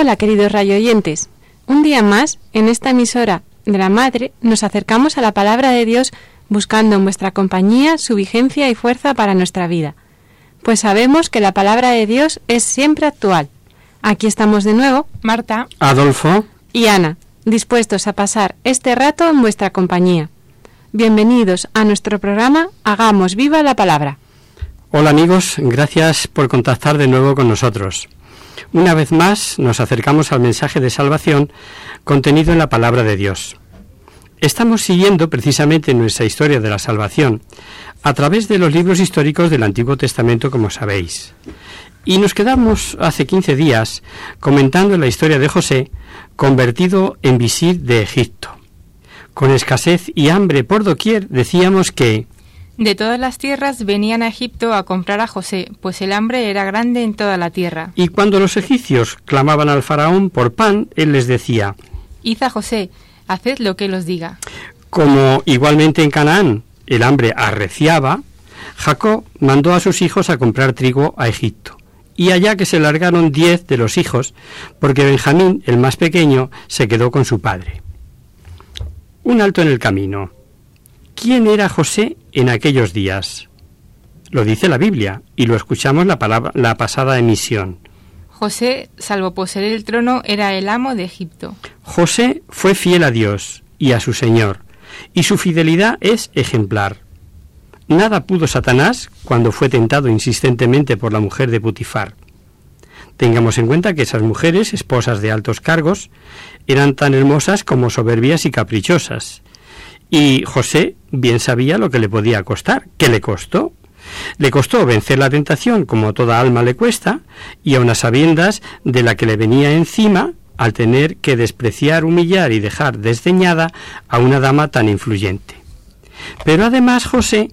Hola queridos radioyentes. Un día más, en esta emisora de la Madre, nos acercamos a la palabra de Dios buscando en vuestra compañía su vigencia y fuerza para nuestra vida. Pues sabemos que la palabra de Dios es siempre actual. Aquí estamos de nuevo, Marta Adolfo, y Ana, dispuestos a pasar este rato en vuestra compañía. Bienvenidos a nuestro programa Hagamos viva la palabra. hola amigos, gracias por contactar de nuevo con nosotros. Una vez más nos acercamos al mensaje de salvación contenido en la palabra de Dios. Estamos siguiendo precisamente nuestra historia de la salvación a través de los libros históricos del Antiguo Testamento, como sabéis. Y nos quedamos hace 15 días comentando la historia de José, convertido en visir de Egipto. Con escasez y hambre por doquier, decíamos que De todas las tierras venían a Egipto a comprar a José, pues el hambre era grande en toda la tierra. Y cuando los egipcios clamaban al faraón por pan, él les decía, Id a José, haced lo que él os diga. como igualmente en Canaán el hambre arreciaba, Jacob mandó a sus hijos a comprar trigo a Egipto. Y allá que se largaron diez de los hijos, porque Benjamín, el más pequeño, se quedó con su padre. Un alto en el camino. ¿Quién era José en aquellos días? Lo dice la Biblia y lo escuchamos la, palabra, la pasada emisión. José, salvo poseer el trono, era el amo de Egipto. José fue fiel a Dios y a su Señor, y su fidelidad es ejemplar. Nada pudo Satanás cuando fue tentado insistentemente por la mujer de Putifar. Tengamos en cuenta que esas mujeres, esposas de altos cargos, eran tan hermosas como soberbias y caprichosas. Y José bien sabía lo que le podía costar. ¿Qué le costó? Le costó vencer la tentación, como toda alma le cuesta, y a unas sabiendas de la que le venía encima al tener que despreciar, humillar y dejar desdeñada a una dama tan influyente. Pero además José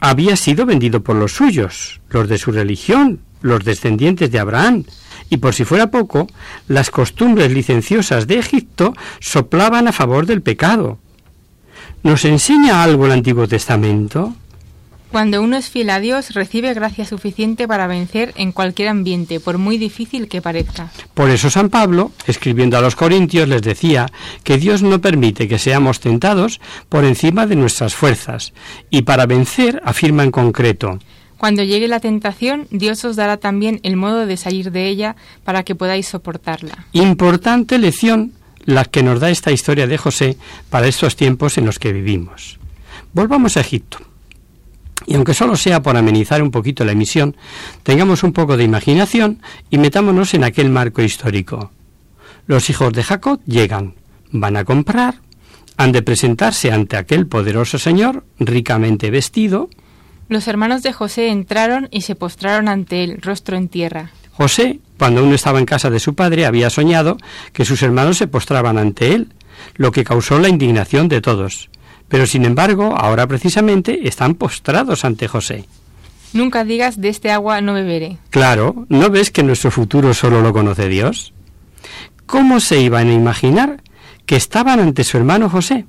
había sido vendido por los suyos, los de su religión, los descendientes de Abraham, y por si fuera poco, las costumbres licenciosas de Egipto soplaban a favor del pecado. ¿Nos enseña algo el Antiguo Testamento? Cuando uno es fiel a Dios, recibe gracia suficiente para vencer en cualquier ambiente, por muy difícil que parezca. Por eso San Pablo, escribiendo a los Corintios, les decía que Dios no permite que seamos tentados por encima de nuestras fuerzas, y para vencer afirma en concreto, Cuando llegue la tentación, Dios os dará también el modo de salir de ella para que podáis soportarla. Importante lección la que nos da esta historia de José para estos tiempos en los que vivimos. Volvamos a Egipto. Y aunque solo sea por amenizar un poquito la emisión, tengamos un poco de imaginación y metámonos en aquel marco histórico. Los hijos de Jacob llegan, van a comprar, han de presentarse ante aquel poderoso señor, ricamente vestido. Los hermanos de José entraron y se postraron ante él, rostro en tierra. José, cuando aún estaba en casa de su padre, había soñado que sus hermanos se postraban ante él, lo que causó la indignación de todos. Pero sin embargo, ahora precisamente están postrados ante José. Nunca digas de este agua no beberé. Claro, ¿no ves que nuestro futuro solo lo conoce Dios? ¿Cómo se iban a imaginar que estaban ante su hermano José?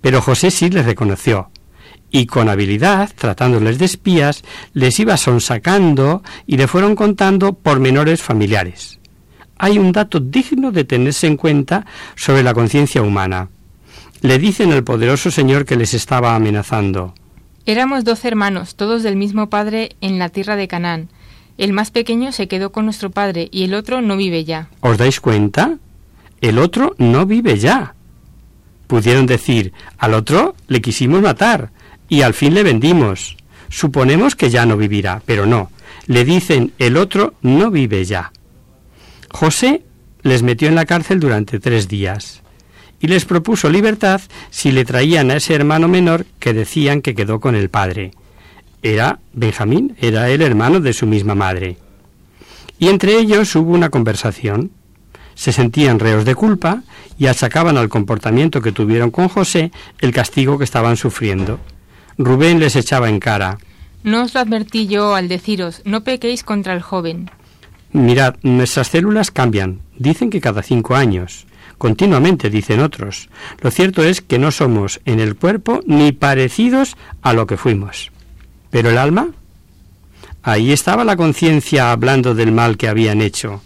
Pero José sí les reconoció, y con habilidad, tratándoles de espías, les iba sonsacando y le fueron contando pormenores familiares. Hay un dato digno de tenerse en cuenta sobre la conciencia humana. Le dicen al poderoso Señor que les estaba amenazando. Éramos doce hermanos, todos del mismo padre, en la tierra de Canaán. El más pequeño se quedó con nuestro padre y el otro no vive ya. ¿Os dais cuenta? El otro no vive ya. Pudieron decir, al otro le quisimos matar y al fin le vendimos. Suponemos que ya no vivirá, pero no. Le dicen, el otro no vive ya. José les metió en la cárcel durante tres días y les propuso libertad si le traían a ese hermano menor que decían que quedó con el padre. Era Benjamín, era el hermano de su misma madre. Y entre ellos hubo una conversación. Se sentían reos de culpa y achacaban al comportamiento que tuvieron con José el castigo que estaban sufriendo. Rubén les echaba en cara. No os lo advertí yo al deciros, no pequéis contra el joven. Mirad, nuestras células cambian. Dicen que cada cinco años. Continuamente, dicen otros. Lo cierto es que no somos en el cuerpo ni parecidos a lo que fuimos. Pero el alma, ahí estaba la conciencia hablando del mal que habían hecho.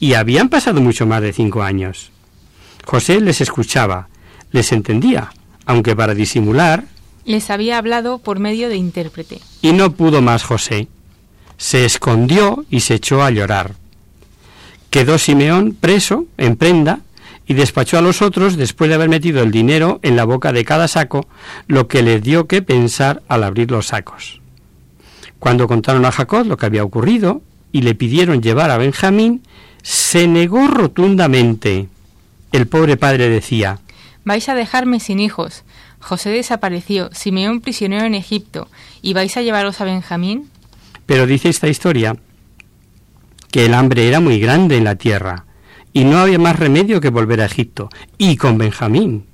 Y habían pasado mucho más de cinco años. José les escuchaba, les entendía, aunque para disimular. Les había hablado por medio de intérprete. Y no pudo más José. Se escondió y se echó a llorar. Quedó Simeón preso, en prenda, y despachó a los otros después de haber metido el dinero en la boca de cada saco, lo que les dio que pensar al abrir los sacos. Cuando contaron a Jacob lo que había ocurrido y le pidieron llevar a Benjamín, se negó rotundamente. El pobre padre decía, Vais a dejarme sin hijos. José desapareció, Simeón prisionero en Egipto, ¿y vais a llevaros a Benjamín? Pero dice esta historia que el hambre era muy grande en la tierra y no había más remedio que volver a Egipto, y con Benjamín.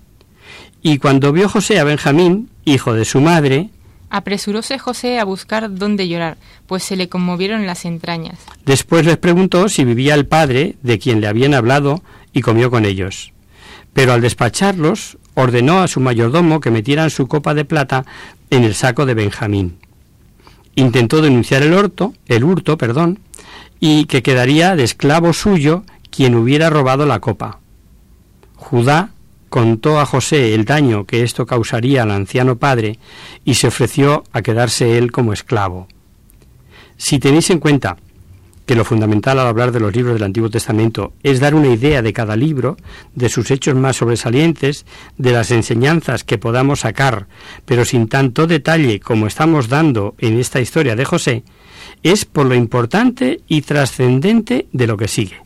Y cuando vio José a Benjamín, hijo de su madre, Apresuróse José a buscar dónde llorar, pues se le conmovieron las entrañas. después les preguntó si vivía el padre de quien le habían hablado y comió con ellos. Pero al despacharlos, ordenó a su mayordomo que metieran su copa de plata en el saco de Benjamín. Intentó denunciar el hurto, el hurto, perdón, y que quedaría de esclavo suyo quien hubiera robado la copa. Judá contó a José el daño que esto causaría al anciano padre y se ofreció a quedarse él como esclavo. Si tenéis en cuenta que lo fundamental al hablar de los libros del Antiguo Testamento es dar una idea de cada libro, de sus hechos más sobresalientes, de las enseñanzas que podamos sacar, pero sin tanto detalle como estamos dando en esta historia de José, es por lo importante y trascendente de lo que sigue.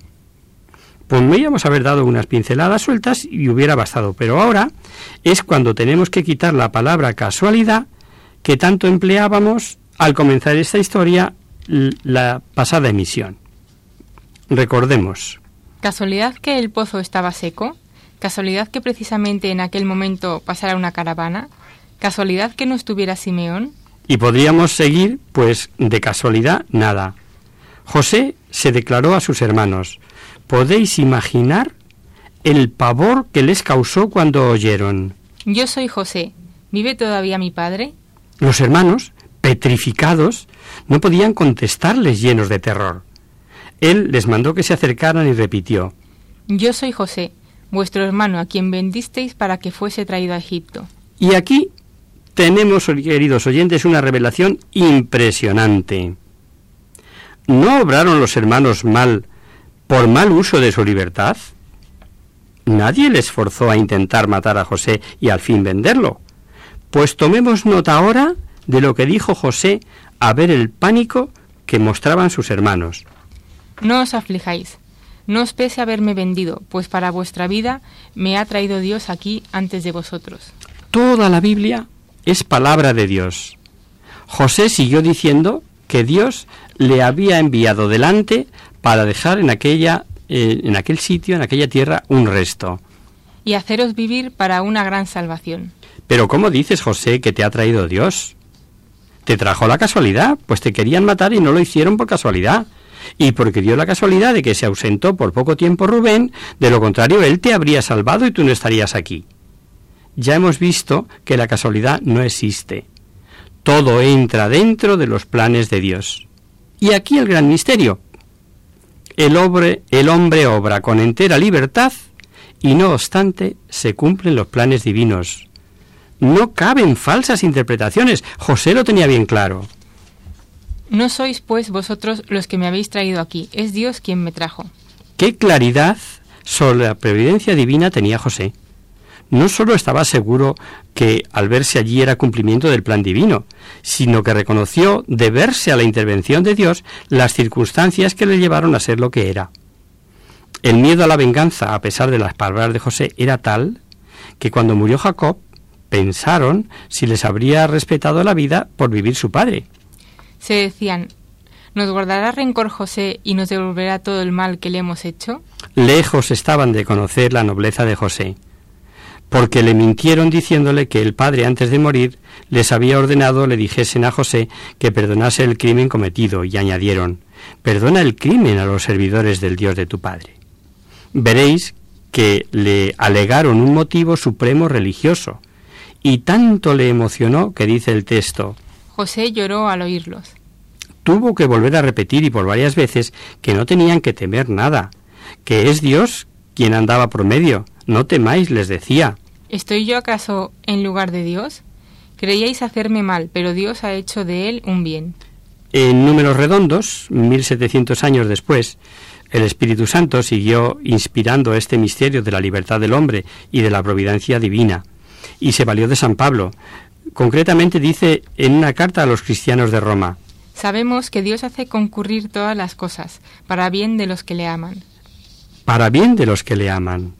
Podríamos haber dado unas pinceladas sueltas y hubiera bastado, pero ahora es cuando tenemos que quitar la palabra casualidad que tanto empleábamos al comenzar esta historia la pasada emisión. Recordemos. ¿Casualidad que el pozo estaba seco? ¿Casualidad que precisamente en aquel momento pasara una caravana? ¿Casualidad que no estuviera Simeón? Y podríamos seguir, pues de casualidad nada. José se declaró a sus hermanos. ¿Podéis imaginar el pavor que les causó cuando oyeron? Yo soy José. ¿Vive todavía mi padre? Los hermanos, petrificados, no podían contestarles llenos de terror. Él les mandó que se acercaran y repitió, Yo soy José, vuestro hermano, a quien vendisteis para que fuese traído a Egipto. Y aquí tenemos, queridos oyentes, una revelación impresionante. ¿No obraron los hermanos mal por mal uso de su libertad? Nadie les forzó a intentar matar a José y al fin venderlo. Pues tomemos nota ahora de lo que dijo José a ver el pánico que mostraban sus hermanos. No os aflijáis, no os pese haberme vendido, pues para vuestra vida me ha traído Dios aquí antes de vosotros. Toda la Biblia es palabra de Dios. José siguió diciendo que Dios le había enviado delante para dejar en aquella eh, en aquel sitio, en aquella tierra, un resto. Y haceros vivir para una gran salvación. Pero ¿cómo dices, José, que te ha traído Dios? Te trajo la casualidad, pues te querían matar y no lo hicieron por casualidad. Y porque dio la casualidad de que se ausentó por poco tiempo Rubén, de lo contrario él te habría salvado y tú no estarías aquí. Ya hemos visto que la casualidad no existe. Todo entra dentro de los planes de Dios. Y aquí el gran misterio. El hombre, el hombre obra con entera libertad y no obstante se cumplen los planes divinos. No caben falsas interpretaciones. José lo tenía bien claro. No sois pues vosotros los que me habéis traído aquí, es Dios quien me trajo. ¿Qué claridad sobre la previdencia divina tenía José? No sólo estaba seguro que al verse allí era cumplimiento del plan divino, sino que reconoció de verse a la intervención de Dios las circunstancias que le llevaron a ser lo que era. El miedo a la venganza, a pesar de las palabras de José, era tal que cuando murió Jacob pensaron si les habría respetado la vida por vivir su padre. Se decían, ¿nos guardará rencor José y nos devolverá todo el mal que le hemos hecho? Lejos estaban de conocer la nobleza de José, porque le mintieron diciéndole que el padre antes de morir les había ordenado le dijesen a José que perdonase el crimen cometido y añadieron, perdona el crimen a los servidores del Dios de tu padre. Veréis que le alegaron un motivo supremo religioso, y tanto le emocionó que dice el texto, José lloró al oírlos. Tuvo que volver a repetir y por varias veces que no tenían que temer nada, que es Dios quien andaba por medio. No temáis, les decía. ¿Estoy yo acaso en lugar de Dios? Creíais hacerme mal, pero Dios ha hecho de él un bien. En números redondos, 1700 años después, el Espíritu Santo siguió inspirando este misterio de la libertad del hombre y de la providencia divina, y se valió de San Pablo. Concretamente dice en una carta a los cristianos de Roma, Sabemos que Dios hace concurrir todas las cosas para bien de los que le aman. para bien de los que le aman.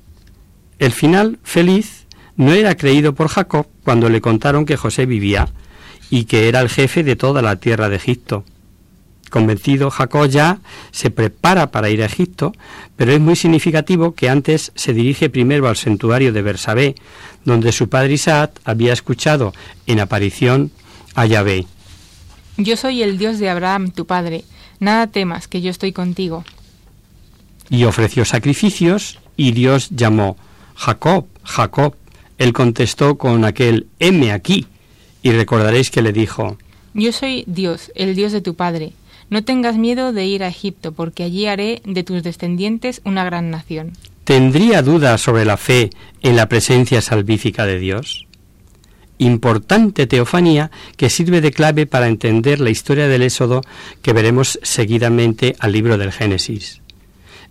El final feliz no era creído por Jacob cuando le contaron que José vivía y que era el jefe de toda la tierra de Egipto. Convencido, Jacob ya se prepara para ir a Egipto, pero es muy significativo que antes se dirige primero al santuario de Bersabé, donde su padre Isaac había escuchado en aparición a Yahvé. Yo soy el Dios de Abraham, tu padre. Nada temas, que yo estoy contigo. y ofreció sacrificios y Dios llamó Jacob, Jacob. Él contestó con aquel heme aquí y recordaréis que le dijo Yo soy Dios, el Dios de tu padre. No tengas miedo de ir a Egipto, porque allí haré de tus descendientes una gran nación. ¿Tendría dudas sobre la fe en la presencia salvífica de Dios? Importante teofanía que sirve de clave para entender la historia del Éxodo que veremos seguidamente al libro del Génesis.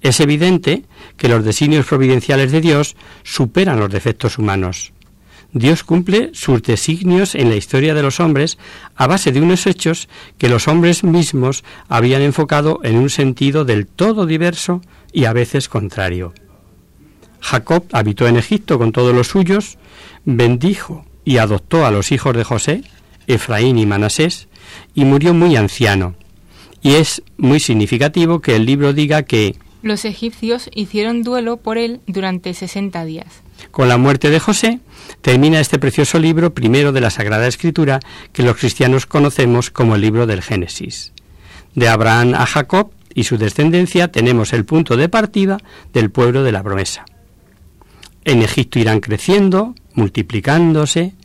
Es evidente que los designios providenciales de Dios superan los defectos humanos. Dios cumple sus designios en la historia de los hombres a base de unos hechos que los hombres mismos habían enfocado en un sentido del todo diverso y a veces contrario. Jacob habitó en Egipto con todos los suyos, bendijo y adoptó a los hijos de José, Efraín y Manasés, y murió muy anciano. Y es muy significativo que el libro diga que, Los egipcios hicieron duelo por él durante sesenta días. con la muerte de José, termina este precioso libro primero de la Sagrada Escritura que los cristianos conocemos como el libro del Génesis. De Abraham a Jacob y su descendencia tenemos el punto de partida del pueblo de la promesa. En Egipto irán creciendo, multiplicándose,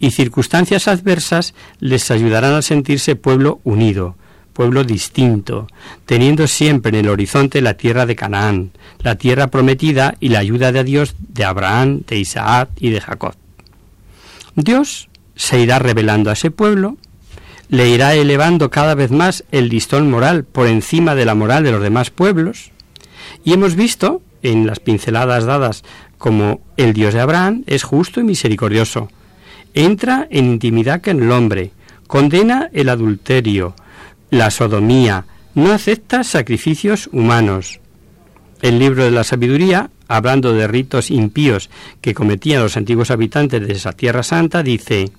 y circunstancias adversas les ayudarán a sentirse pueblo unido, pueblo distinto, teniendo siempre en el horizonte la tierra de Canaán, la tierra prometida y la ayuda de Dios de Abraham, de Isaac y de Jacob. Dios se irá revelando a ese pueblo, le irá elevando cada vez más el listón moral por encima de la moral de los demás pueblos, y hemos visto en las pinceladas dadas como el Dios de Abraham es justo y misericordioso. Entra en intimidad con el hombre, condena el adulterio, la sodomía, no acepta sacrificios humanos. El libro de la sabiduría, hablando de ritos impíos que cometían los antiguos habitantes de esa tierra santa, dice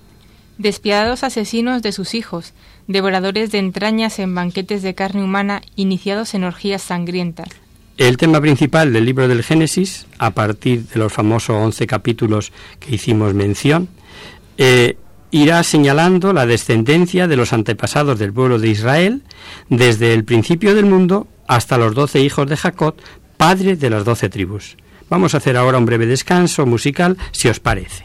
Despiadados asesinos de sus hijos, devoradores de entrañas en banquetes de carne humana, iniciados en orgías sangrientas. El tema principal del libro del Génesis, a partir de los famosos once capítulos que hicimos mención, eh, irá señalando la descendencia de los antepasados del pueblo de Israel desde el principio del mundo hasta los doce hijos de Jacob, padre de las doce tribus. Vamos a hacer ahora un breve descanso musical, si os parece.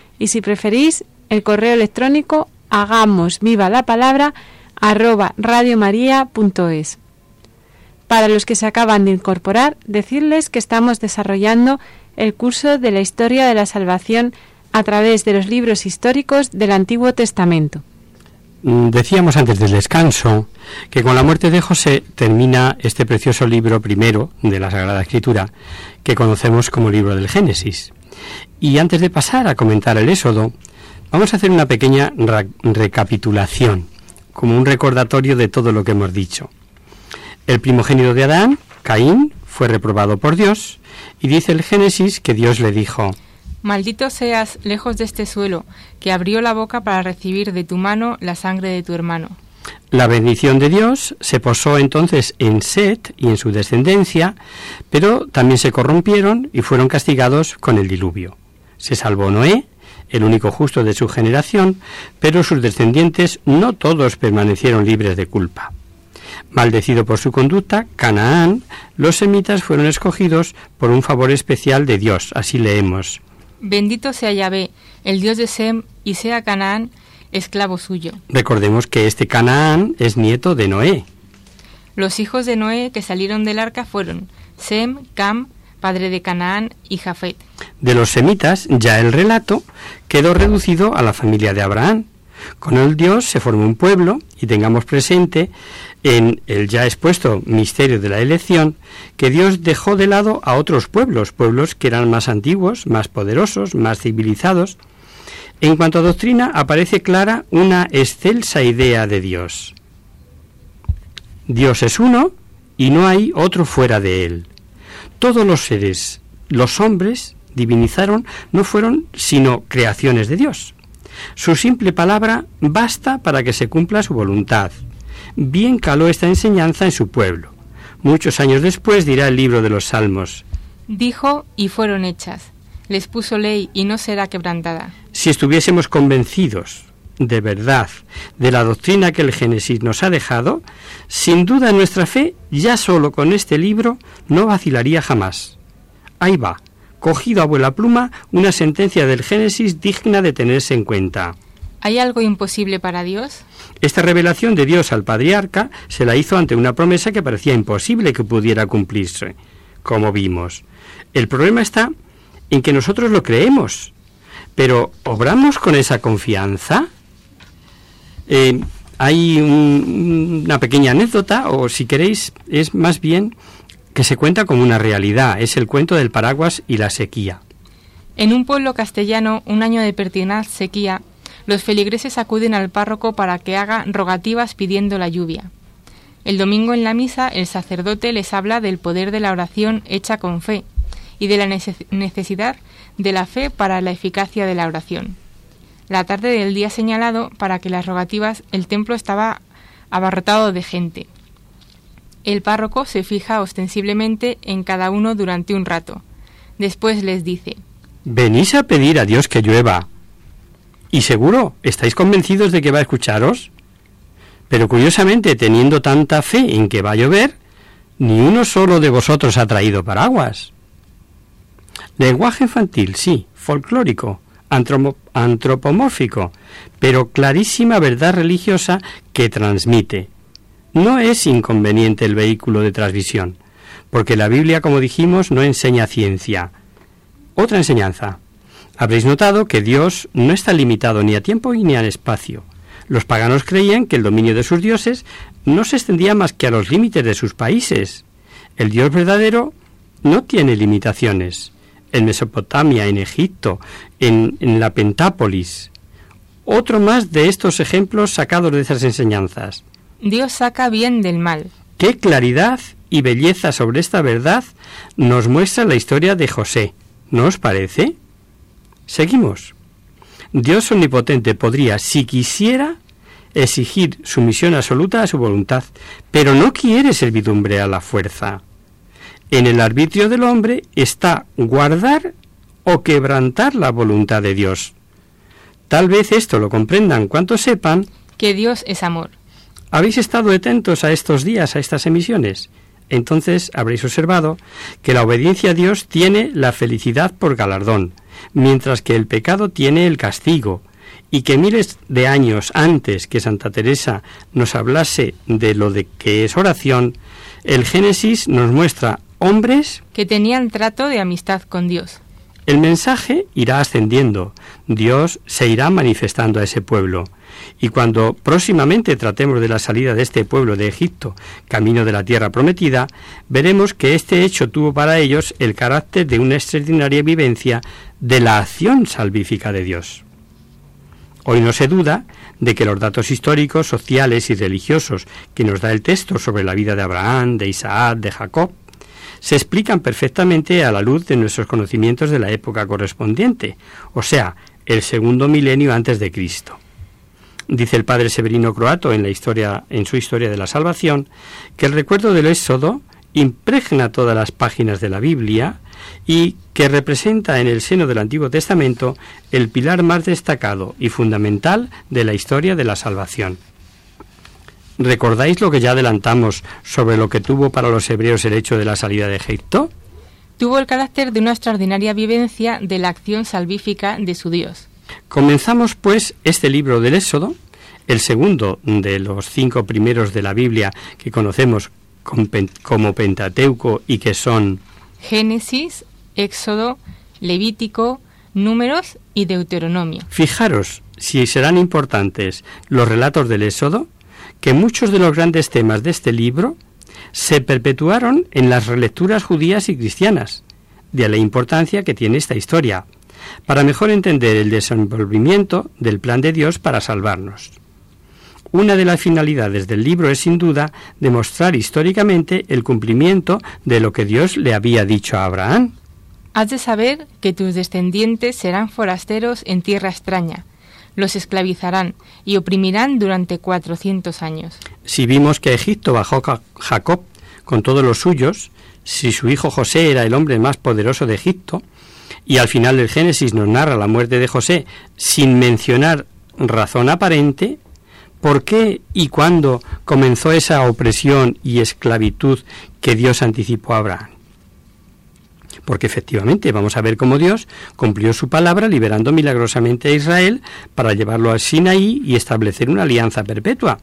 Y si preferís, el correo electrónico hagamos viva la palabra arroba radiomaria.es. Para los que se acaban de incorporar, decirles que estamos desarrollando el curso de la historia de la salvación a través de los libros históricos del Antiguo Testamento. Mm, Decíamos antes del descanso que con la muerte de José termina este precioso libro primero de la Sagrada Escritura que conocemos como libro del Génesis. Y antes de pasar a comentar el Éxodo, vamos a hacer una pequeña recapitulación, como un recordatorio de todo lo que hemos dicho. El primogénito de Adán, Caín, fue reprobado por Dios, y dice el Génesis que Dios le dijo, Maldito seas lejos de este suelo, que abrió la boca para recibir de tu mano la sangre de tu hermano. La bendición de Dios se posó entonces en Set y en su descendencia, pero también se corrompieron y fueron castigados con el diluvio. Se salvó Noé, el único justo de su generación, pero sus descendientes no todos permanecieron libres de culpa. Maldecido por su conducta, Canaán, los semitas fueron escogidos por un favor especial de Dios, así leemos. Bendito sea Yahvé, el Dios de Sem, y sea Canaán esclavo suyo. Recordemos que este Canaán es nieto de Noé, Los hijos de Noé que salieron del arca fueron Sem, Cam, padre de Canaán, y Jafet. De los semitas, ya el relato quedó reducido a la familia de Abraham. Con el Dios se formó un pueblo y tengamos presente en el ya expuesto misterio de la elección que Dios dejó de lado a otros pueblos, pueblos que eran más antiguos, más poderosos, más civilizados. En cuanto a doctrina, aparece clara una excelsa idea de Dios. Dios es uno y no hay otro fuera de él. Todos los seres, los hombres, divinizaron, no fueron sino creaciones de Dios. Su simple palabra basta para que se cumpla su voluntad. Bien caló esta enseñanza en su pueblo. Muchos años después dirá el libro de los Salmos, Dijo, y fueron hechas. Les puso ley, y no será quebrantada. Si estuviésemos convencidos de verdad de la doctrina que el Génesis nos ha dejado, sin duda nuestra fe, ya solo con este libro, no vacilaría jamás. Ahí va, cogido a vuela pluma, una sentencia del Génesis digna de tenerse en cuenta. ¿Hay algo imposible para Dios? Esta revelación de Dios al patriarca se la hizo ante una promesa que parecía imposible que pudiera cumplirse, como vimos. El problema está en que nosotros lo creemos, pero ¿obramos con esa confianza? Eh, hay un- una pequeña anécdota, o si queréis, es más bien que se cuenta como una realidad. Es el cuento del paraguas y la sequía. En un pueblo castellano, un año de pertinaz sequía, los feligreses acuden al párroco para que haga rogativas pidiendo la lluvia. El domingo en la misa, el sacerdote les habla del poder de la oración hecha con fe y de la nece- necesidad de la fe para la eficacia de la oración. La tarde del día señalado para que las rogativas, el templo estaba abarrotado de gente. El párroco se fija ostensiblemente en cada uno durante un rato. Después les dice, Venís a pedir a Dios que llueva. ¿Y seguro? ¿Estáis convencidos de que va a escucharos? Pero curiosamente, teniendo tanta fe en que va a llover, ni uno solo de vosotros ha traído paraguas. Lenguaje infantil, sí, folclórico, antropomórfico, pero clarísima verdad religiosa que transmite. No es inconveniente el vehículo de transmisión, porque la Biblia, como dijimos, no enseña ciencia. Otra enseñanza. Habréis notado que Dios no está limitado ni a tiempo ni al espacio. Los paganos creían que el dominio de sus dioses no se extendía más que a los límites de sus países. El Dios verdadero no tiene limitaciones. En Mesopotamia, en Egipto, en, en la Pentápolis. Otro más de estos ejemplos sacados de esas enseñanzas. Dios saca bien del mal. Qué claridad y belleza sobre esta verdad nos muestra la historia de José. ¿No os parece? Seguimos. Dios omnipotente podría, si quisiera, exigir sumisión absoluta a su voluntad, pero no quiere servidumbre a la fuerza. En el arbitrio del hombre está guardar o quebrantar la voluntad de Dios. Tal vez esto lo comprendan cuantos sepan que Dios es amor. ¿Habéis estado atentos a estos días, a estas emisiones? Entonces habréis observado que la obediencia a Dios tiene la felicidad por galardón, mientras que el pecado tiene el castigo, y que miles de años antes que Santa Teresa nos hablase de lo de que es oración, el Génesis nos muestra hombres que tenían trato de amistad con Dios. El mensaje irá ascendiendo, Dios se irá manifestando a ese pueblo, y cuando próximamente tratemos de la salida de este pueblo de Egipto, camino de la tierra prometida, veremos que este hecho tuvo para ellos el carácter de una extraordinaria vivencia de la acción salvífica de Dios. Hoy no se duda de que los datos históricos, sociales y religiosos que nos da el texto sobre la vida de Abraham, de Isaac, de Jacob, se explican perfectamente a la luz de nuestros conocimientos de la época correspondiente, o sea, el segundo milenio antes de Cristo. Dice el padre Severino Croato en la historia en su historia de la salvación que el recuerdo del Éxodo impregna todas las páginas de la Biblia y que representa en el seno del Antiguo Testamento el pilar más destacado y fundamental de la historia de la salvación. ¿Recordáis lo que ya adelantamos sobre lo que tuvo para los hebreos el hecho de la salida de Egipto? Tuvo el carácter de una extraordinaria vivencia de la acción salvífica de su Dios. Comenzamos, pues, este libro del Éxodo, el segundo de los cinco primeros de la Biblia que conocemos como Pentateuco y que son Génesis, Éxodo, Levítico, Números y Deuteronomio. Fijaros si serán importantes los relatos del Éxodo, que muchos de los grandes temas de este libro se perpetuaron en las relecturas judías y cristianas, de la importancia que tiene esta historia, para mejor entender el desenvolvimiento del plan de Dios para salvarnos. Una de las finalidades del libro es sin duda demostrar históricamente el cumplimiento de lo que Dios le había dicho a Abraham. Has de saber que tus descendientes serán forasteros en tierra extraña, los esclavizarán y oprimirán durante cuatrocientos años. Si vimos que Egipto bajó Jacob con todos los suyos, si su hijo José era el hombre más poderoso de Egipto, y al final del Génesis nos narra la muerte de José sin mencionar razón aparente, ¿por qué y cuándo comenzó esa opresión y esclavitud que Dios anticipó a Abraham? Porque efectivamente vamos a ver cómo Dios cumplió su palabra liberando milagrosamente a Israel para llevarlo al Sinaí y establecer una alianza perpetua.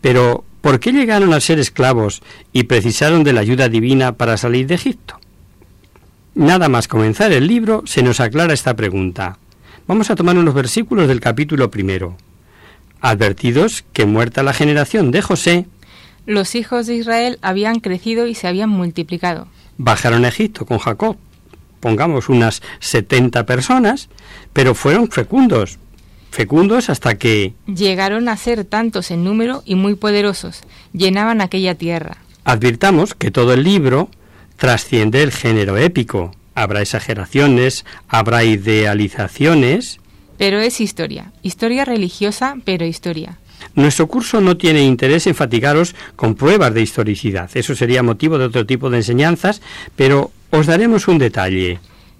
Pero, ¿por qué llegaron a ser esclavos y precisaron de la ayuda divina para salir de Egipto? Nada más comenzar el libro se nos aclara esta pregunta. Vamos a tomar unos versículos del capítulo primero. Advertidos que muerta la generación de José, los hijos de Israel habían crecido y se habían multiplicado bajaron a Egipto con Jacob, pongamos unas 70 personas, pero fueron fecundos, fecundos hasta que... Llegaron a ser tantos en número y muy poderosos, llenaban aquella tierra. Advirtamos que todo el libro trasciende el género épico. Habrá exageraciones, habrá idealizaciones. Pero es historia, historia religiosa, pero historia. Nuestro curso no tiene interés en fatigaros con pruebas de historicidad. Eso sería motivo de otro tipo de enseñanzas, pero os daremos un detalle.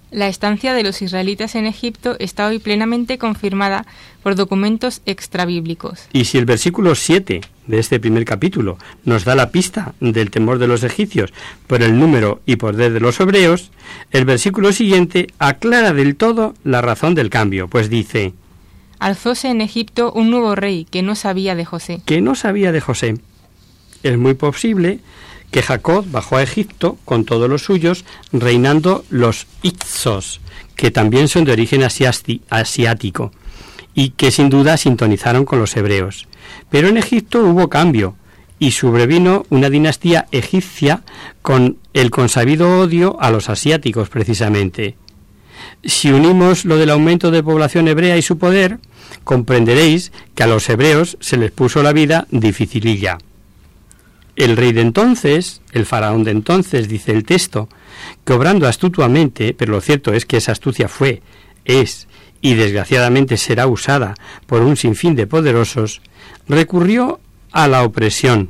La estancia de los israelitas en Egipto está hoy plenamente confirmada por documentos extrabíblicos. Y si el versículo 7 de este primer capítulo nos da la pista del temor de los egipcios por el número y poder de los hebreos, el versículo siguiente aclara del todo la razón del cambio, pues dice, alzóse en Egipto un nuevo rey que no sabía de José. Que no sabía de José. Es muy posible que Jacob bajó a Egipto con todos los suyos, reinando los Itzos, que también son de origen asiático, y que sin duda sintonizaron con los hebreos. Pero en Egipto hubo cambio, y sobrevino una dinastía egipcia con el consabido odio a los asiáticos precisamente. Si unimos lo del aumento de población hebrea y su poder, comprenderéis que a los hebreos se les puso la vida dificililla. El rey de entonces, el faraón de entonces, dice el texto, que obrando astutamente, pero lo cierto es que esa astucia fue, es y desgraciadamente será usada por un sinfín de poderosos, recurrió a la opresión,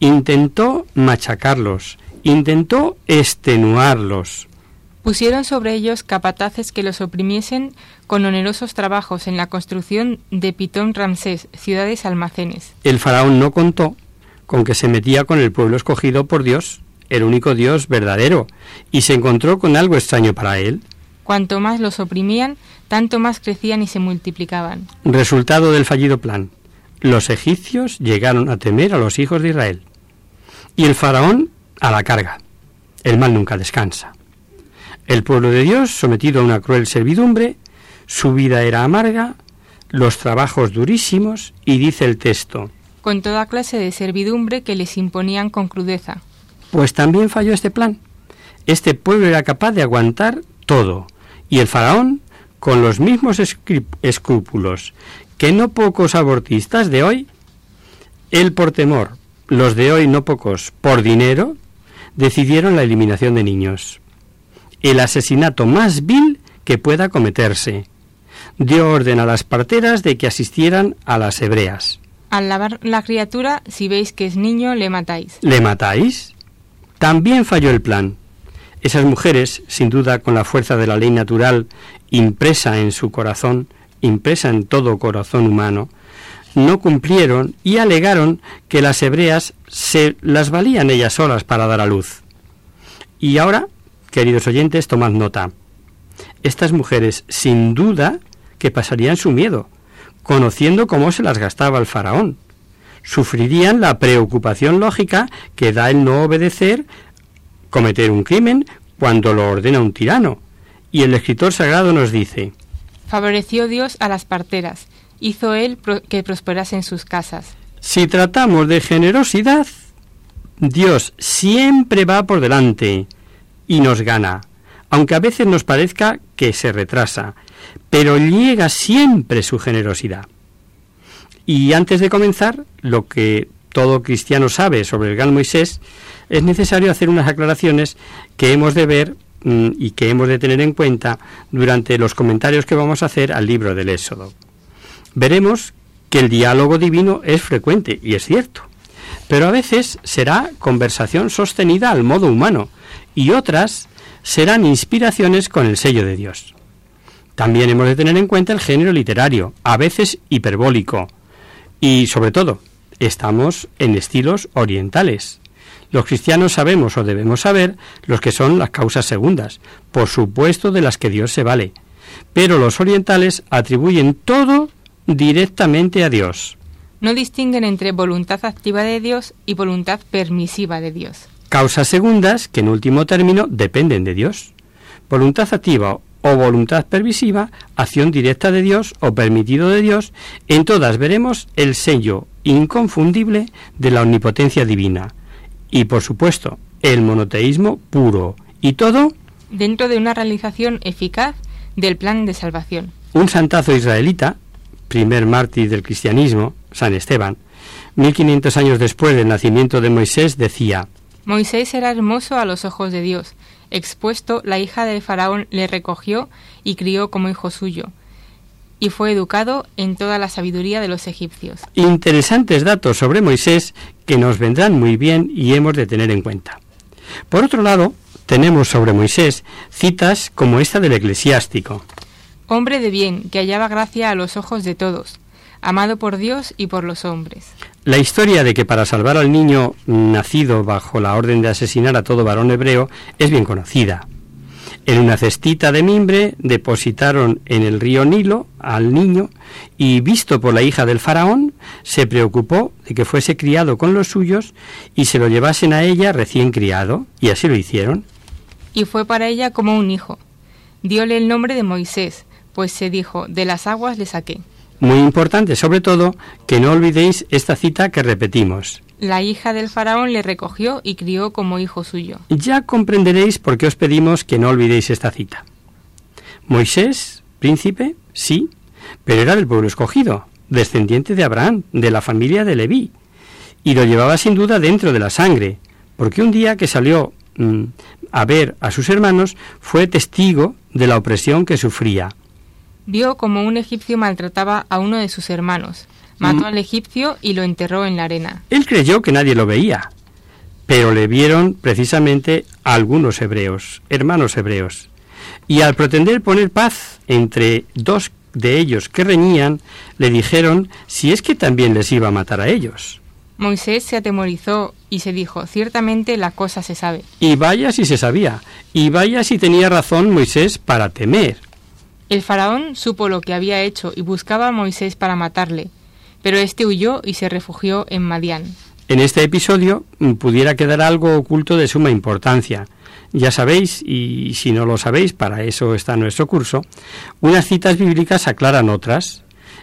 intentó machacarlos, intentó extenuarlos. Pusieron sobre ellos capataces que los oprimiesen con onerosos trabajos en la construcción de Pitón Ramsés, ciudades almacenes. El faraón no contó con que se metía con el pueblo escogido por Dios, el único Dios verdadero, y se encontró con algo extraño para él. Cuanto más los oprimían, tanto más crecían y se multiplicaban. Resultado del fallido plan. Los egipcios llegaron a temer a los hijos de Israel. Y el faraón a la carga. El mal nunca descansa. El pueblo de Dios, sometido a una cruel servidumbre, su vida era amarga, los trabajos durísimos, y dice el texto, con toda clase de servidumbre que les imponían con crudeza. Pues también falló este plan. Este pueblo era capaz de aguantar todo, y el faraón, con los mismos escrúpulos que no pocos abortistas de hoy, él por temor, los de hoy no pocos por dinero, decidieron la eliminación de niños el asesinato más vil que pueda cometerse. Dio orden a las parteras de que asistieran a las hebreas. Al lavar la criatura, si veis que es niño, le matáis. ¿Le matáis? También falló el plan. Esas mujeres, sin duda con la fuerza de la ley natural impresa en su corazón, impresa en todo corazón humano, no cumplieron y alegaron que las hebreas se las valían ellas solas para dar a luz. Y ahora Queridos oyentes, tomad nota. Estas mujeres, sin duda, que pasarían su miedo, conociendo cómo se las gastaba el faraón. Sufrirían la preocupación lógica que da el no obedecer, cometer un crimen, cuando lo ordena un tirano. Y el escritor sagrado nos dice, Favoreció Dios a las parteras, hizo él que prosperasen sus casas. Si tratamos de generosidad, Dios siempre va por delante y nos gana, aunque a veces nos parezca que se retrasa, pero llega siempre su generosidad. Y antes de comenzar, lo que todo cristiano sabe sobre el gran Moisés, es necesario hacer unas aclaraciones que hemos de ver mm, y que hemos de tener en cuenta durante los comentarios que vamos a hacer al libro del Éxodo. Veremos que el diálogo divino es frecuente, y es cierto, pero a veces será conversación sostenida al modo humano, y otras serán inspiraciones con el sello de Dios. También hemos de tener en cuenta el género literario, a veces hiperbólico, y sobre todo, estamos en estilos orientales. Los cristianos sabemos o debemos saber los que son las causas segundas, por supuesto de las que Dios se vale, pero los orientales atribuyen todo directamente a Dios. No distinguen entre voluntad activa de Dios y voluntad permisiva de Dios. Causas segundas que en último término dependen de Dios. Voluntad activa o voluntad permisiva, acción directa de Dios o permitido de Dios, en todas veremos el sello inconfundible de la omnipotencia divina. Y por supuesto, el monoteísmo puro. Y todo dentro de una realización eficaz del plan de salvación. Un santazo israelita, primer mártir del cristianismo, San Esteban, 1500 años después del nacimiento de Moisés, decía, Moisés era hermoso a los ojos de Dios. Expuesto, la hija de Faraón le recogió y crió como hijo suyo, y fue educado en toda la sabiduría de los egipcios. Interesantes datos sobre Moisés que nos vendrán muy bien y hemos de tener en cuenta. Por otro lado, tenemos sobre Moisés citas como esta del eclesiástico. Hombre de bien, que hallaba gracia a los ojos de todos, amado por Dios y por los hombres. La historia de que para salvar al niño nacido bajo la orden de asesinar a todo varón hebreo es bien conocida. En una cestita de mimbre depositaron en el río Nilo al niño y, visto por la hija del faraón, se preocupó de que fuese criado con los suyos y se lo llevasen a ella recién criado, y así lo hicieron. Y fue para ella como un hijo. Diole el nombre de Moisés, pues se dijo, de las aguas le saqué. Muy importante, sobre todo, que no olvidéis esta cita que repetimos. La hija del faraón le recogió y crió como hijo suyo. Ya comprenderéis por qué os pedimos que no olvidéis esta cita. Moisés, príncipe, sí, pero era del pueblo escogido, descendiente de Abraham, de la familia de Leví, y lo llevaba sin duda dentro de la sangre, porque un día que salió mm, a ver a sus hermanos fue testigo de la opresión que sufría vio como un egipcio maltrataba a uno de sus hermanos, mató Mm. al egipcio y lo enterró en la arena. Él creyó que nadie lo veía, pero le vieron precisamente algunos hebreos, hermanos hebreos. Y al pretender poner paz entre dos de ellos que reñían, le dijeron si es que también les iba a matar a ellos. Moisés se atemorizó y se dijo, ciertamente la cosa se sabe. Y vaya si se sabía, y vaya si tenía razón Moisés para temer. El faraón supo lo que había hecho y buscaba a Moisés para matarle, pero éste huyó y se refugió en Madián. En este episodio mm, pudiera quedar algo oculto de suma importancia. Ya sabéis, y si no lo sabéis, para eso está nuestro curso, unas citas bíblicas aclaran otras.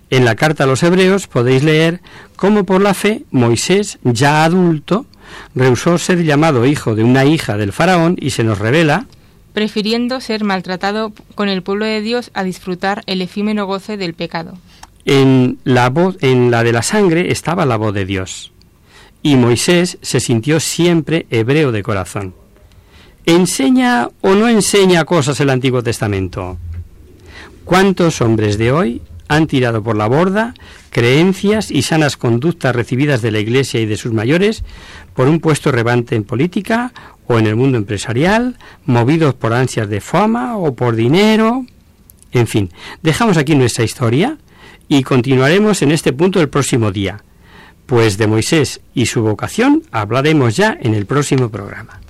En la carta a los hebreos podéis leer cómo por la fe Moisés, ya adulto, rehusó ser llamado hijo de una hija del faraón y se nos revela prefiriendo ser maltratado con el pueblo de Dios a disfrutar el efímero goce del pecado. en la voz en la de la sangre estaba la voz de Dios. Y Moisés se sintió siempre hebreo de corazón. ¿Enseña o no enseña cosas el Antiguo Testamento? ¿Cuántos hombres de hoy han tirado por la borda creencias y sanas conductas recibidas de la Iglesia y de sus mayores por un puesto relevante en política o en el mundo empresarial, movidos por ansias de fama o por dinero? En fin, dejamos aquí nuestra historia y continuaremos en este punto el próximo día, pues de Moisés y su vocación hablaremos ya en el próximo programa.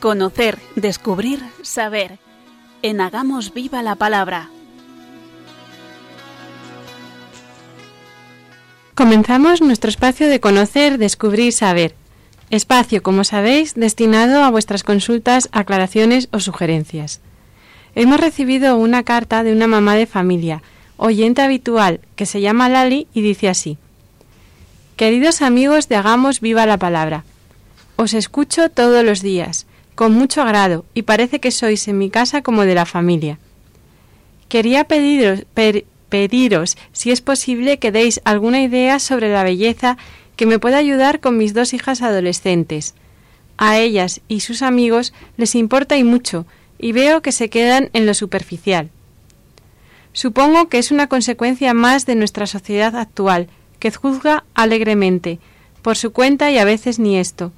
Conocer, descubrir, saber. En Hagamos Viva la Palabra. Comenzamos nuestro espacio de conocer, descubrir, saber. Espacio, como sabéis, destinado a vuestras consultas, aclaraciones o sugerencias. Hemos recibido una carta de una mamá de familia, oyente habitual, que se llama Lali y dice así. Queridos amigos de Hagamos Viva la Palabra, os escucho todos los días, con mucho agrado, y parece que sois en mi casa como de la familia. Quería pediros, pediros si es posible que deis alguna idea sobre la belleza que me pueda ayudar con mis dos hijas adolescentes. A ellas y sus amigos les importa y mucho, y veo que se quedan en lo superficial. Supongo que es una consecuencia más de nuestra sociedad actual, que juzga alegremente, por su cuenta y a veces ni esto,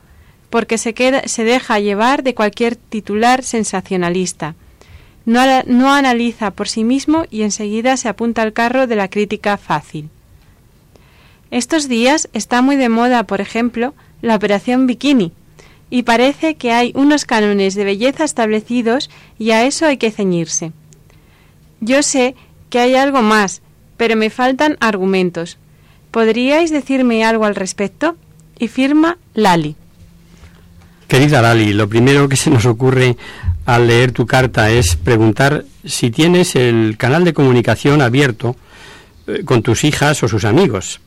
porque se, queda, se deja llevar de cualquier titular sensacionalista. No, no analiza por sí mismo y enseguida se apunta al carro de la crítica fácil. Estos días está muy de moda, por ejemplo, la operación bikini, y parece que hay unos cánones de belleza establecidos y a eso hay que ceñirse. Yo sé que hay algo más, pero me faltan argumentos. ¿Podríais decirme algo al respecto? Y firma Lali. Querida Lali, lo primero que se nos ocurre al leer tu carta es preguntar si tienes el canal de comunicación abierto eh, con tus hijas o sus amigos.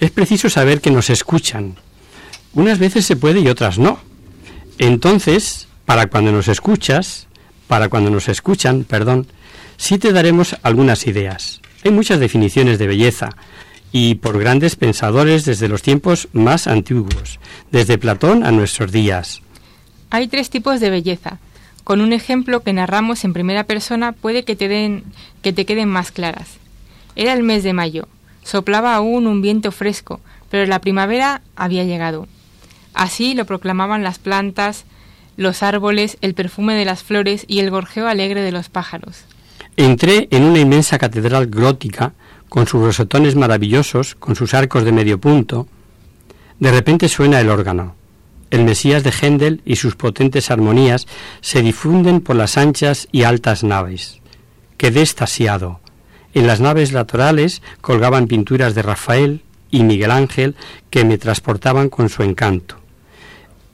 Es preciso saber que nos escuchan. Unas veces se puede y otras no. Entonces, para cuando nos escuchas, para cuando nos escuchan, perdón, sí te daremos algunas ideas. Hay muchas definiciones de belleza y por grandes pensadores desde los tiempos más antiguos, desde Platón a nuestros días. Hay tres tipos de belleza. Con un ejemplo que narramos en primera persona puede que te, den, que te queden más claras. Era el mes de mayo. Soplaba aún un viento fresco, pero la primavera había llegado. Así lo proclamaban las plantas, los árboles, el perfume de las flores y el gorjeo alegre de los pájaros. Entré en una inmensa catedral gótica, con sus rosetones maravillosos, con sus arcos de medio punto. De repente suena el órgano. El Mesías de Händel y sus potentes armonías se difunden por las anchas y altas naves. Quedé estasiado. En las naves laterales colgaban pinturas de Rafael y Miguel Ángel que me transportaban con su encanto.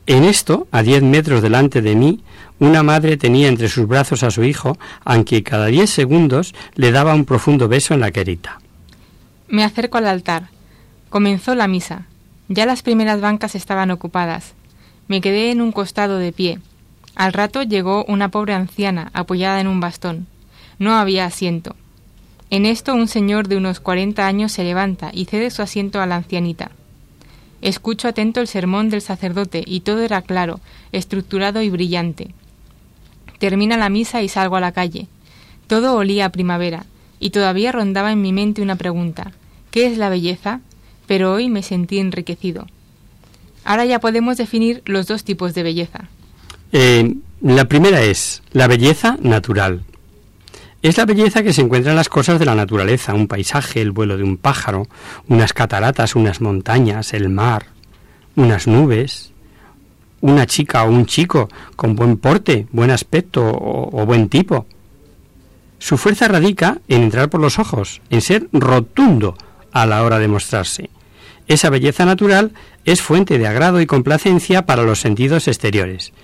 En esto, a diez metros delante de mí, una madre tenía entre sus brazos a su hijo, aunque cada diez segundos le daba un profundo beso en la querita. Me acerco al altar. Comenzó la misa. Ya las primeras bancas estaban ocupadas. Me quedé en un costado de pie. Al rato llegó una pobre anciana apoyada en un bastón. No había asiento. En esto un señor de unos cuarenta años se levanta y cede su asiento a la ancianita. Escucho atento el sermón del sacerdote y todo era claro, estructurado y brillante. Termina la misa y salgo a la calle. Todo olía a primavera, y todavía rondaba en mi mente una pregunta. ¿Qué es la belleza? Pero hoy me sentí enriquecido. Ahora ya podemos definir los dos tipos de belleza. Eh, la primera es la belleza natural. Es la belleza que se encuentra en las cosas de la naturaleza, un paisaje, el vuelo de un pájaro, unas cataratas, unas montañas, el mar, unas nubes, una chica o un chico con buen porte, buen aspecto o, o buen tipo. Su fuerza radica en entrar por los ojos, en ser rotundo a la hora de mostrarse. Esa belleza natural es fuente de agrado y complacencia para los sentidos exteriores.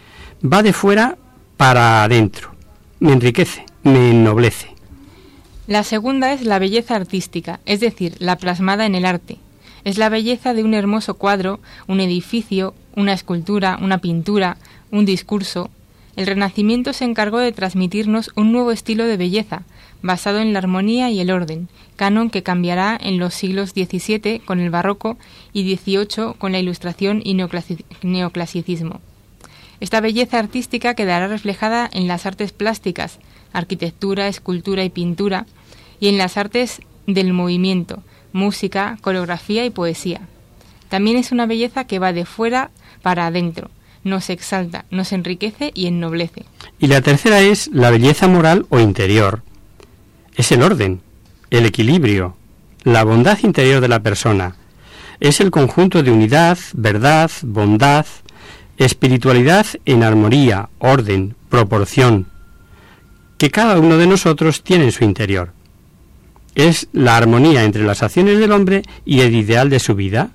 Va de fuera para adentro. Me enriquece, me ennoblece. La segunda es la belleza artística, es decir, la plasmada en el arte. Es la belleza de un hermoso cuadro, un edificio, una escultura, una pintura, un discurso. El Renacimiento se encargó de transmitirnos un nuevo estilo de belleza, basado en la armonía y el orden, canon que cambiará en los siglos XVII con el barroco y XVIII con la ilustración y neoclasicismo. Esta belleza artística quedará reflejada en las artes plásticas, arquitectura, escultura y pintura, y en las artes del movimiento, música, coreografía y poesía. También es una belleza que va de fuera para adentro, nos exalta, nos enriquece y ennoblece. Y la tercera es la belleza moral o interior. Es el orden, el equilibrio, la bondad interior de la persona. Es el conjunto de unidad, verdad, bondad, espiritualidad en armonía, orden, proporción, que cada uno de nosotros tiene en su interior. Es la armonía entre las acciones del hombre y el ideal de su vida,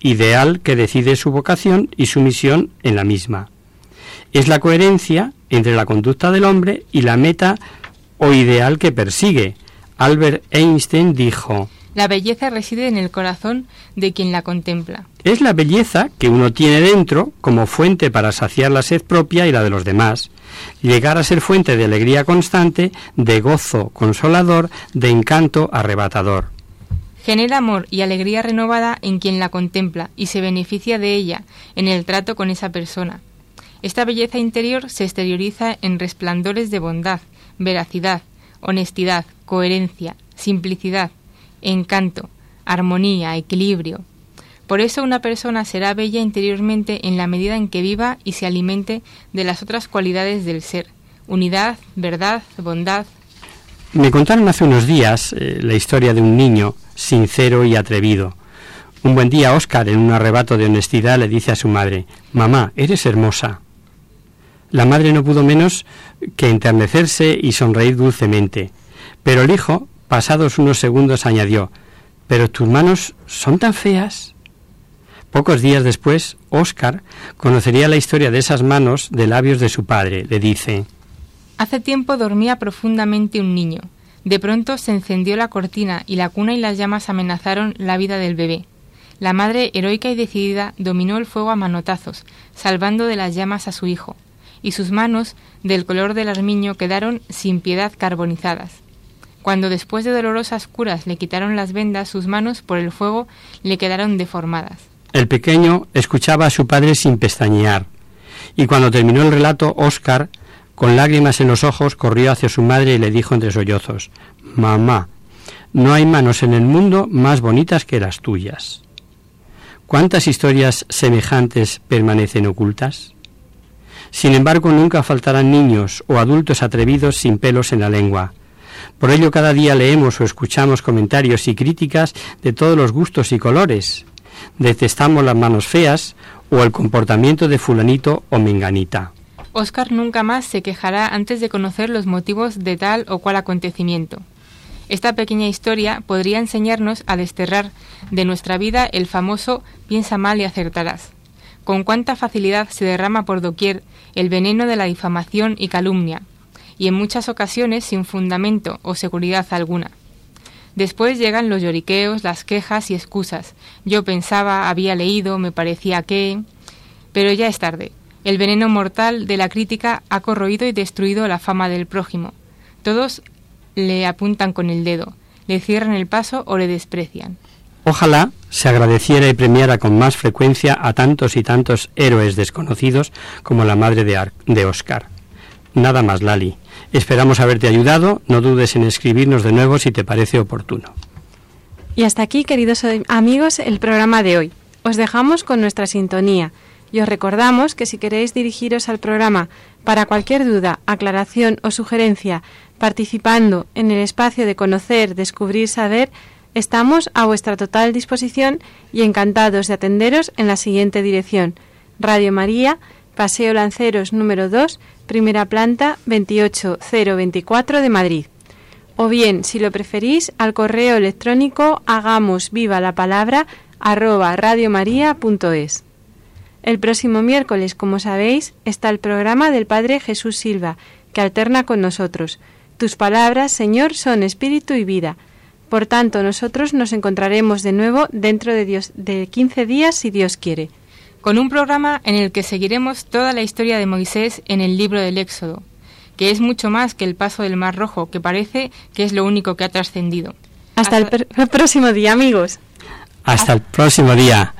ideal que decide su vocación y su misión en la misma. Es la coherencia entre la conducta del hombre y la meta o ideal que persigue. Albert Einstein dijo, La belleza reside en el corazón de quien la contempla. es la belleza que uno tiene dentro como fuente para saciar la sed propia y la de los demás, llegar a ser fuente de alegría constante, de gozo consolador, de encanto arrebatador. Genera amor y alegría renovada en quien la contempla y se beneficia de ella en el trato con esa persona. Esta belleza interior se exterioriza en resplandores de bondad, veracidad, honestidad, coherencia, simplicidad, encanto, armonía, equilibrio. Por eso una persona será bella interiormente en la medida en que viva y se alimente de las otras cualidades del ser, unidad, verdad, bondad. Me contaron hace unos días eh, la historia de un niño sincero y atrevido. Un buen día Oscar, en un arrebato de honestidad, le dice a su madre, Mamá, eres hermosa. La madre no pudo menos que enternecerse y sonreír dulcemente. Pero el hijo, pasados unos segundos, añadió, ¿Pero tus manos son tan feas? Pocos días después, Oscar conocería la historia de esas manos de labios de su padre. Le dice, Hace tiempo dormía profundamente un niño. De pronto se encendió la cortina y la cuna y las llamas amenazaron la vida del bebé. La madre, heroica y decidida, dominó el fuego a manotazos, salvando de las llamas a su hijo, y sus manos, del color del armiño, quedaron sin piedad carbonizadas. Cuando después de dolorosas curas le quitaron las vendas, sus manos por el fuego le quedaron deformadas. El pequeño escuchaba a su padre sin pestañear, y cuando terminó el relato, Oscar, con lágrimas en los ojos, corrió hacia su madre y le dijo entre sollozos Mamá, no hay manos en el mundo más bonitas que las tuyas. ¿Cuántas historias semejantes permanecen ocultas? Sin embargo, nunca faltarán niños o adultos atrevidos sin pelos en la lengua. Por ello, cada día leemos o escuchamos comentarios y críticas de todos los gustos y colores. Detestamos las manos feas o el comportamiento de fulanito o menganita. Oscar nunca más se quejará antes de conocer los motivos de tal o cual acontecimiento. Esta pequeña historia podría enseñarnos a desterrar de nuestra vida el famoso piensa mal y acertarás. Con cuánta facilidad se derrama por doquier el veneno de la difamación y calumnia, y en muchas ocasiones sin fundamento o seguridad alguna. Después llegan los lloriqueos, las quejas y excusas. Yo pensaba, había leído, me parecía que... Pero ya es tarde. El veneno mortal de la crítica ha corroído y destruido la fama del prójimo. Todos le apuntan con el dedo, le cierran el paso o le desprecian. Ojalá se agradeciera y premiara con más frecuencia a tantos y tantos héroes desconocidos como la madre de, Oscar. Nada más, Lali. Esperamos haberte ayudado. No dudes en escribirnos de nuevo si te parece oportuno. Y hasta aquí, queridos amigos, el programa de hoy. Os dejamos con nuestra sintonía y os recordamos que si queréis dirigiros al programa para cualquier duda, aclaración o sugerencia, participando en el espacio de conocer, descubrir, saber, estamos a vuestra total disposición y encantados de atenderos en la siguiente dirección. Radio María, Paseo Lanceros número 2, primera planta 28024 de Madrid. O bien, si lo preferís, al correo electrónico hagamos viva la palabra arroba radiomaria.es. El próximo miércoles, como sabéis, está el programa del Padre Jesús Silva, que alterna con nosotros. Tus palabras, Señor, son espíritu y vida. Por tanto, nosotros nos encontraremos de nuevo dentro de, Dios, de 15 días, si Dios quiere. Con un programa en el que seguiremos toda la historia de Moisés en el libro del Éxodo, que es mucho más que el paso del Mar Rojo, que parece que es lo único que ha trascendido. Hasta, el, el próximo día, amigos. Hasta el próximo día.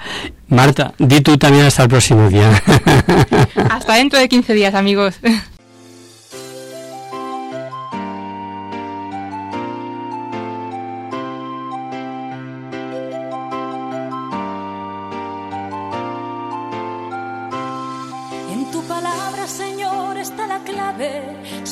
Marta, di tú también hasta el próximo día. hasta dentro de 15 días, amigos.